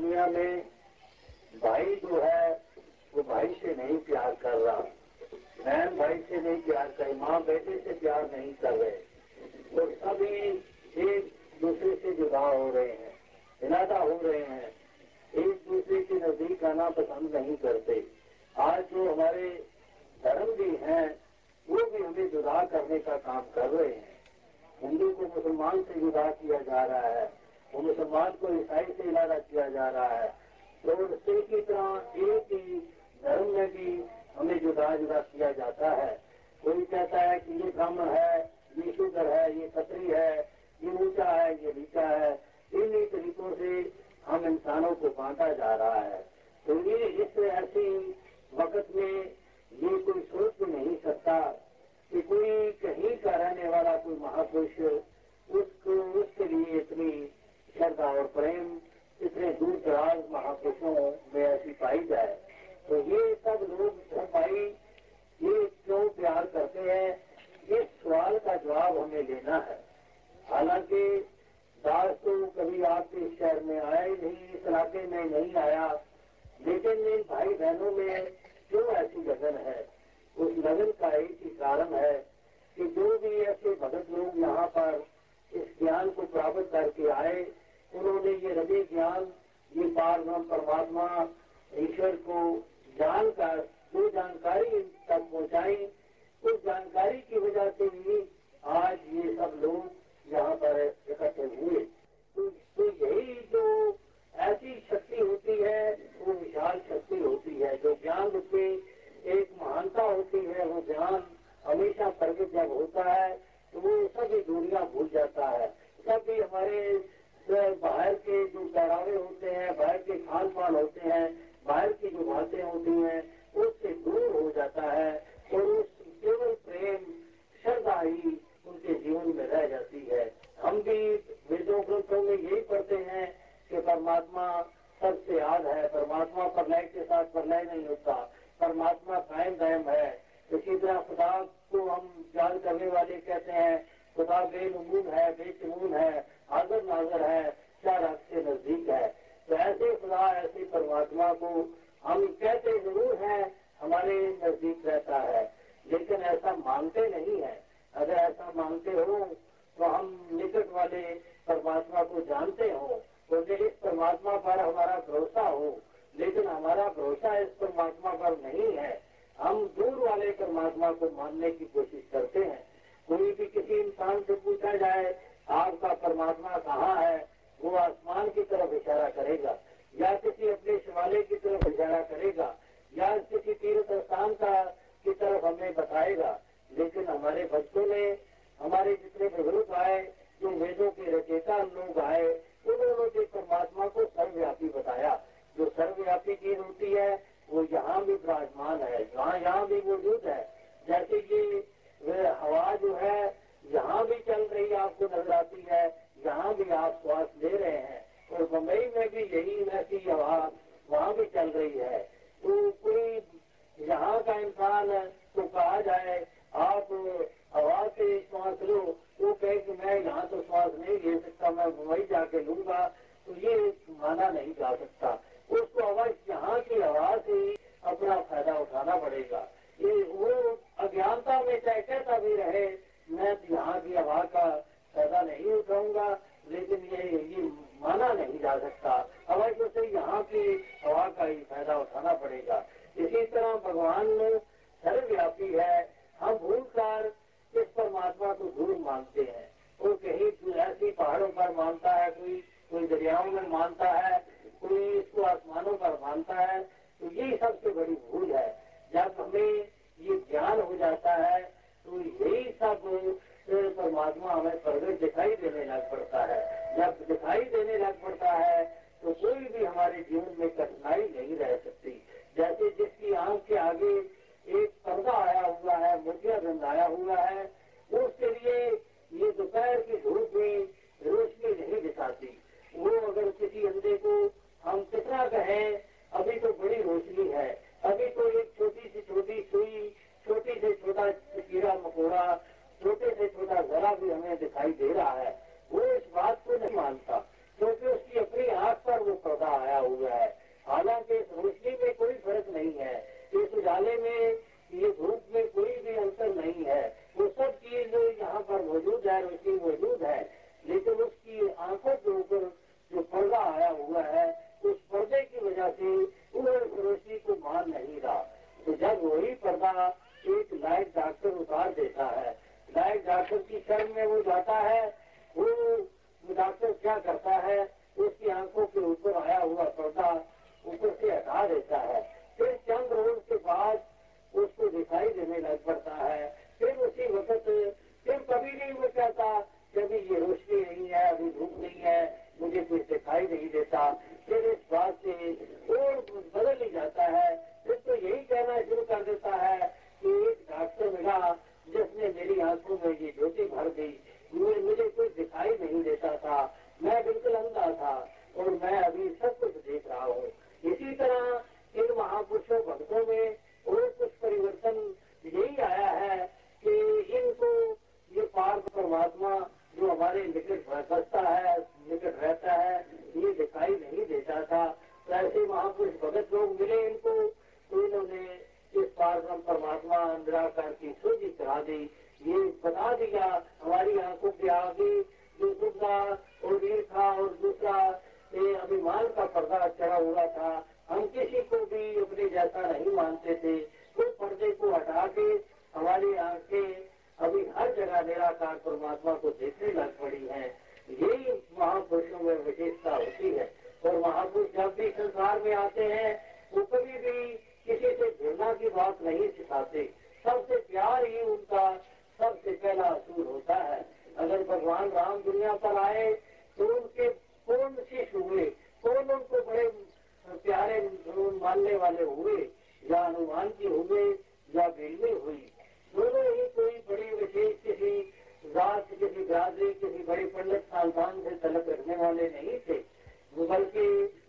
दुनिया में भाई जो है, वो भाई से नहीं प्यार कर रहा। बहन भाई से नहीं प्यार कर माँ बेटे से प्यार नहीं कर रहे। तो सभी एक दूसरे से जुदा हो रहे हैं इलादा हो रहे हैं। एक दूसरे के नज़दीक आना पसंद नहीं करते। आज जो हमारे धर्म भी हैं, वो भी हमें जुदा करने का काम कर रहे हैं। हिंदू को मुसलमान से जुदा किया जा रहा है। मुसलमान को ईसाई से इलादा किया जा रहा है। तो उसी की तरह एक ही धर्म में भी हमें जुदा जुदा किया जाता है। कोई कहता है कि ये ब्राह्मण है, ये शूद्र है, ये क्षत्रिय है, ये ऊँचा है, ये नीचा है। इन्हीं तरीकों से हम इंसानों को बांटा जा रहा है। तो ये इस ऐसी वक्त में ये कोई सोच भी नहीं सकता कि कोई कहीं का रहने वाला कोई महापुरुष उसको, उसके लिए इतनी श्रद्धा और प्रेम इतने दूर दराज महापुरुषों में ऐसी पाई जाए। तो ये सब लोग भाई, ये क्यों प्यार करते हैं? इस सवाल का जवाब हमें लेना है। हालाँकि दास तो कभी आपके शहर में आया ही नहीं, इस इलाके में नहीं आया। लेकिन इन भाई बहनों में क्यों ऐसी लगन है, उस लगन का एक ही कारण है कि जो भी ऐसे भगत लोग यहाँ पर इस ज्ञान को प्राप्त करके आए उन्होंने ये हृदय ज्ञान ये पार परमात्मा ईश्वर को जानकर जो जानकारी तक पहुंचाई उस जानकारी की वजह से ही आज ये सब लोग यहाँ पर इकट्ठे हुए तो, तो यही जो ऐसी शक्ति होती है वो विशाल शक्ति होती है जो ज्ञान रूप में एक महानता होती है वो ज्ञान हमेशा प्रगट जब होता है तो वो सभी दूरियाँ भूल जाता है सभी हमारे बाहर पहरावे होते हैं, बाहर के खान पान होते हैं, बाहर की जो बातें होती हैं, उससे दूर हो जाता है और उस केवल प्रेम, श्रद्धा ही उनके जीवन में रह जाती है। हम भी वेदों ग्रंथों में यही पढ़ते हैं कि परमात्मा सबसे याद है। परमात्मा प्रलय के साथ प्रलय नहीं होता। परमात्मा कायम दायम है। इसी तरह खुदा को हम याद करने वाले कहते हैं, खुदा बेनमून है बेचमून है हाजर नाजर है चार हक से नज़दीक है तो ऐसे खुदा ऐसे परमात्मा को हम कहते ज़रूर हैं हमारे नज़दीक रहता है लेकिन ऐसा मानते नहीं है अगर ऐसा मानते हो तो हम निकट वाले परमात्मा को जानते हो तो इस परमात्मा पर हमारा भरोसा हो लेकिन हमारा भरोसा इस परमात्मा पर नहीं है। हम दूर वाले परमात्मा को मानने की कोशिश करते हैं। कोई भी किसी इंसान से पूछा जाए, आपका परमात्मा कहाँ है, वो आसमान की तरफ़ इशारा करेगा, या किसी अपने शिवालय की तरफ़ इशारा करेगा, या किसी तीर्थ स्थान का, की तरफ़ हमें बताएगा। लेकिन हमारे भक्तों ने, हमारे जितने बुज़ुर्ग आए जो वेदों के रचेता लोग आए उन्होंने भी परमात्मा को सर्वव्यापी बताया जो सर्वव्यापी चीज़ होती है वो यहाँ भी विराजमान है यहाँ यहाँ भी मौजूद है जैसे कि हवा जो है यहाँ भी चल रही आपको नज़र आती है यहाँ भी आप श्वास ले रहे हैं और मुंबई में भी यही वैसी हवा वहाँ भी चल रही है तो कोई यहाँ का इंसान तो कहा जाए आप हवा से श्वास लो वो कहे कि मैं यहाँ तो श्वास नहीं ले सकता मैं मुंबई जाके लूँगा तो ये माना नहीं जा सकता उसको अवश्य यहाँ की हवा से ही अपना फ़ायदा उठाना पड़ेगा ये वो अज्ञानता में चाहे कहता भी रहे मैं यहाँ की हवा का फ़ायदा नहीं उठाऊँगा लेकिन ये ये माना नहीं जा सकता अवश्य से यहाँ की हवा का ही उठाना पड़ेगा। इसी तरह भगवान सर्वव्यापी है। हम भूल कर इस परमात्मा को दूर मानते हैं। वो कहीं ऐसी पहाड़ों पर मानता है, कोई कोई दरियाओं में मानता है, कोई इसको आसमानों पर मानता है तो ये सबसे बड़ी भूल है। जब हमें ये ज्ञान हो जाता है तो यही सब परमात्मा हमें प्रगट दिखाई देने लग पड़ता है। जब दिखाई देने लग पड़ता है तो कोई भी हमारे जीवन में yeah, the आसमान से तलब रखने वाले नहीं थे। वो बल्कि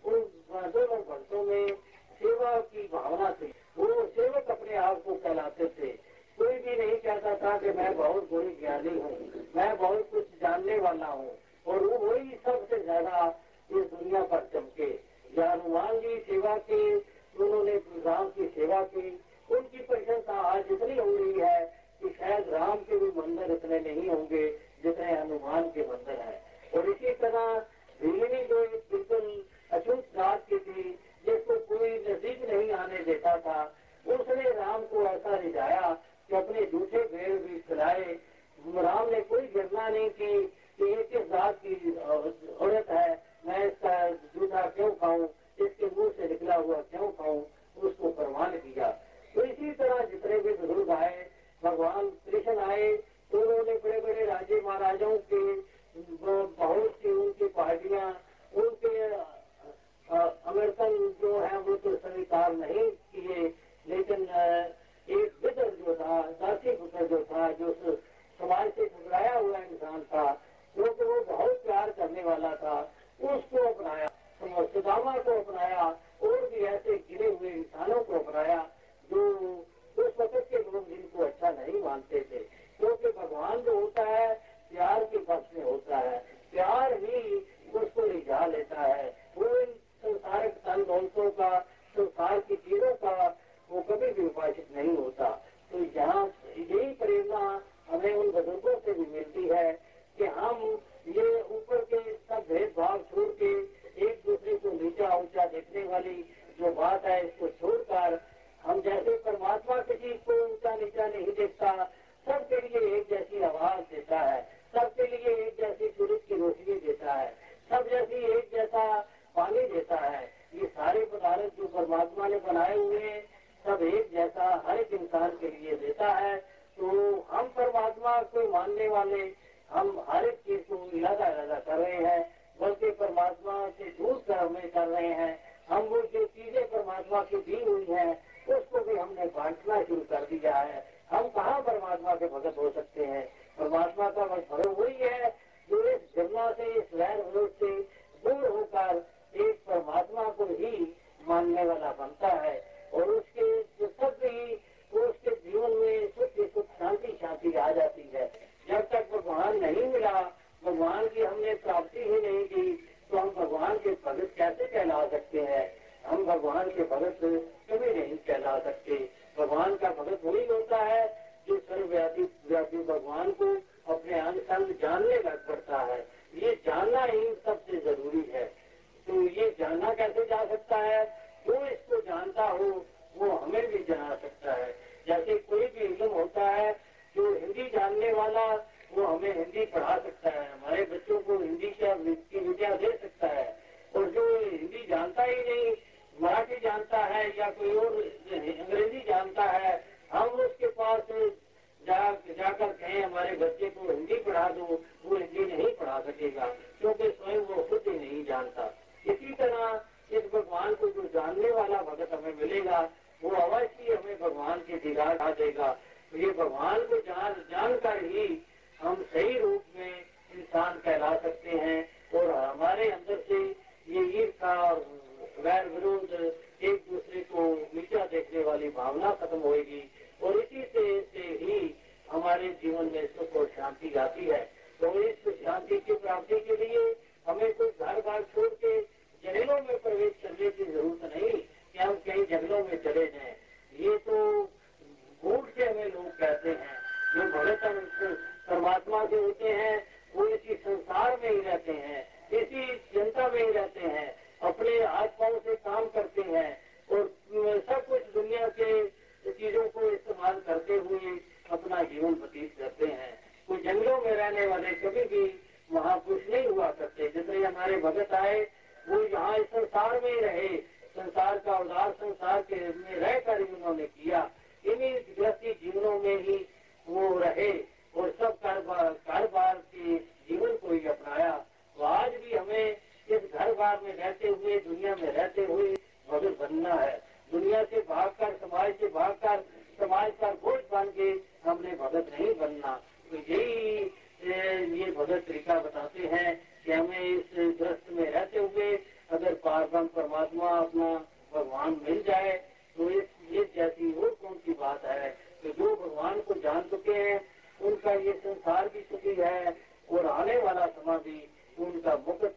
क्यों खाऊं? इसके मुँह से निकला हुआ क्यों खाऊं? उसको प्रमाण किया। तो इसी तरह जितने भी बुज़ुर्ग आए, भगवान कृष्ण आए तो उन्होंने बड़े बड़े राजे महाराजाओं के बहुत सी उनकी पार्टियाँ, उनके अमेरिकन जो है, वो तो स्वीकार नहीं किए। लेकिन एक विदर जो था दासी पुत्र जो था, जो समाज से हम कहाँ परमात्मा के भगत हो सकते हैं? परमात्मा का स्वरूप वही है जो इस जमुना से, इस लहर विरोध से दूर होकर एक परमात्मा को ही मानने वाला बनता है। और उसके तब भी उसके जीवन में सुख सुख, शांति शांति आ जाती है। जब तक भगवान नहीं मिला, भगवान की हमने प्राप्ति ही नहीं की तो हम भगवान के भगत कैसे कहला सकते हैं? हम भगवान के भगत से कभी नहीं कहला सकते। भगवान का भगत वही होता है जो सर्वव्यापी, व्यापी भगवान को अपने अंग संग जानने लग पड़ता है। ये जानना ही सबसे ज़रूरी है। तो ये जानना कैसे जा सकता है? जो इसको जानता हो, वो हमें भी जाना सकता है। जैसे कोई भी इलम होता है, जो हिंदी जानने वाला, वो हमें हिंदी पढ़ा सकता है। हमारे बच्चों को हिंदी की विद्या दे सकता है। और जो हिंदी जानता ही नहीं मराठी जानता है या कोई और अंग्रेज़ी जानता है, हम उसके पास जा, जाकर कहें, हमारे बच्चे को हिंदी पढ़ा दो, वो हिंदी नहीं पढ़ा सकेगा, क्योंकि स्वयं वो खुद ही नहीं जानता। इसी तरह इस भगवान को जो जानने वाला भगत हमें मिलेगा, वो अवश्य हमें भगवान की दीदार आ देगा। ये भगवान को जान, जानकर ही हम सही रूप में इंसान कहला सकते हैं और हमारे अंदर से ये ईर्षा और वैर विरोध एक दूसरे को नीचा देखने वाली भावना खत्म होगी और इसी से, से ही हमारे जीवन में सुख और शांति आती है। तो इस शांति की प्राप्ति के लिए हमें कोई घर बार छोड़ के जंगलों में प्रवेश करने की ज़रूरत नहीं कि हम कहीं जंगलों में चले जाएँ ये तो भूल से हमें लोग कहते हैं जो भगत परमात्मा से होते हैं वो इसी संसार में ही रहते हैं इसी जनता में ही रहते हैं अपने हाथ पाँव से काम करते हैं और सब कुछ दुनिया के चीज़ों को इस्तेमाल करते हुए अपना जीवन व्यतीत करते हैं। कोई जंगलों में रहने वाले कभी भी महापुरुष नहीं हुआ करते। जितने हमारे भगत आए, वो यहाँ इस संसार में ही रहे। संसार का उदार संसार के में रहकर ही उन्होंने किया। इन्हीं गृहस्थी जीवनों में ही वो रहे और सब कारोबार कारोबार के जीवन को ही अपनाया। तो आज भी हमें इस घर बार में रहते हुए, दुनिया में रहते हुए भगत बनना है। दुनिया से भागकर, समाज से भागकर समाज का घोष बन के हमने भगत नहीं बनना। तो यही ये भगत तरीका बताते हैं कि हमें इस ग्रस्त में रहते हुए अगर पारब्रह्म परमात्मा अपना भगवान मिल जाए तो इस, ये जैसी और कौन सी बात है तो जो भगवान को जान चुके हैं, उनका ये संसार भी सुखी है और आने वाला समय भी उनका मुक्त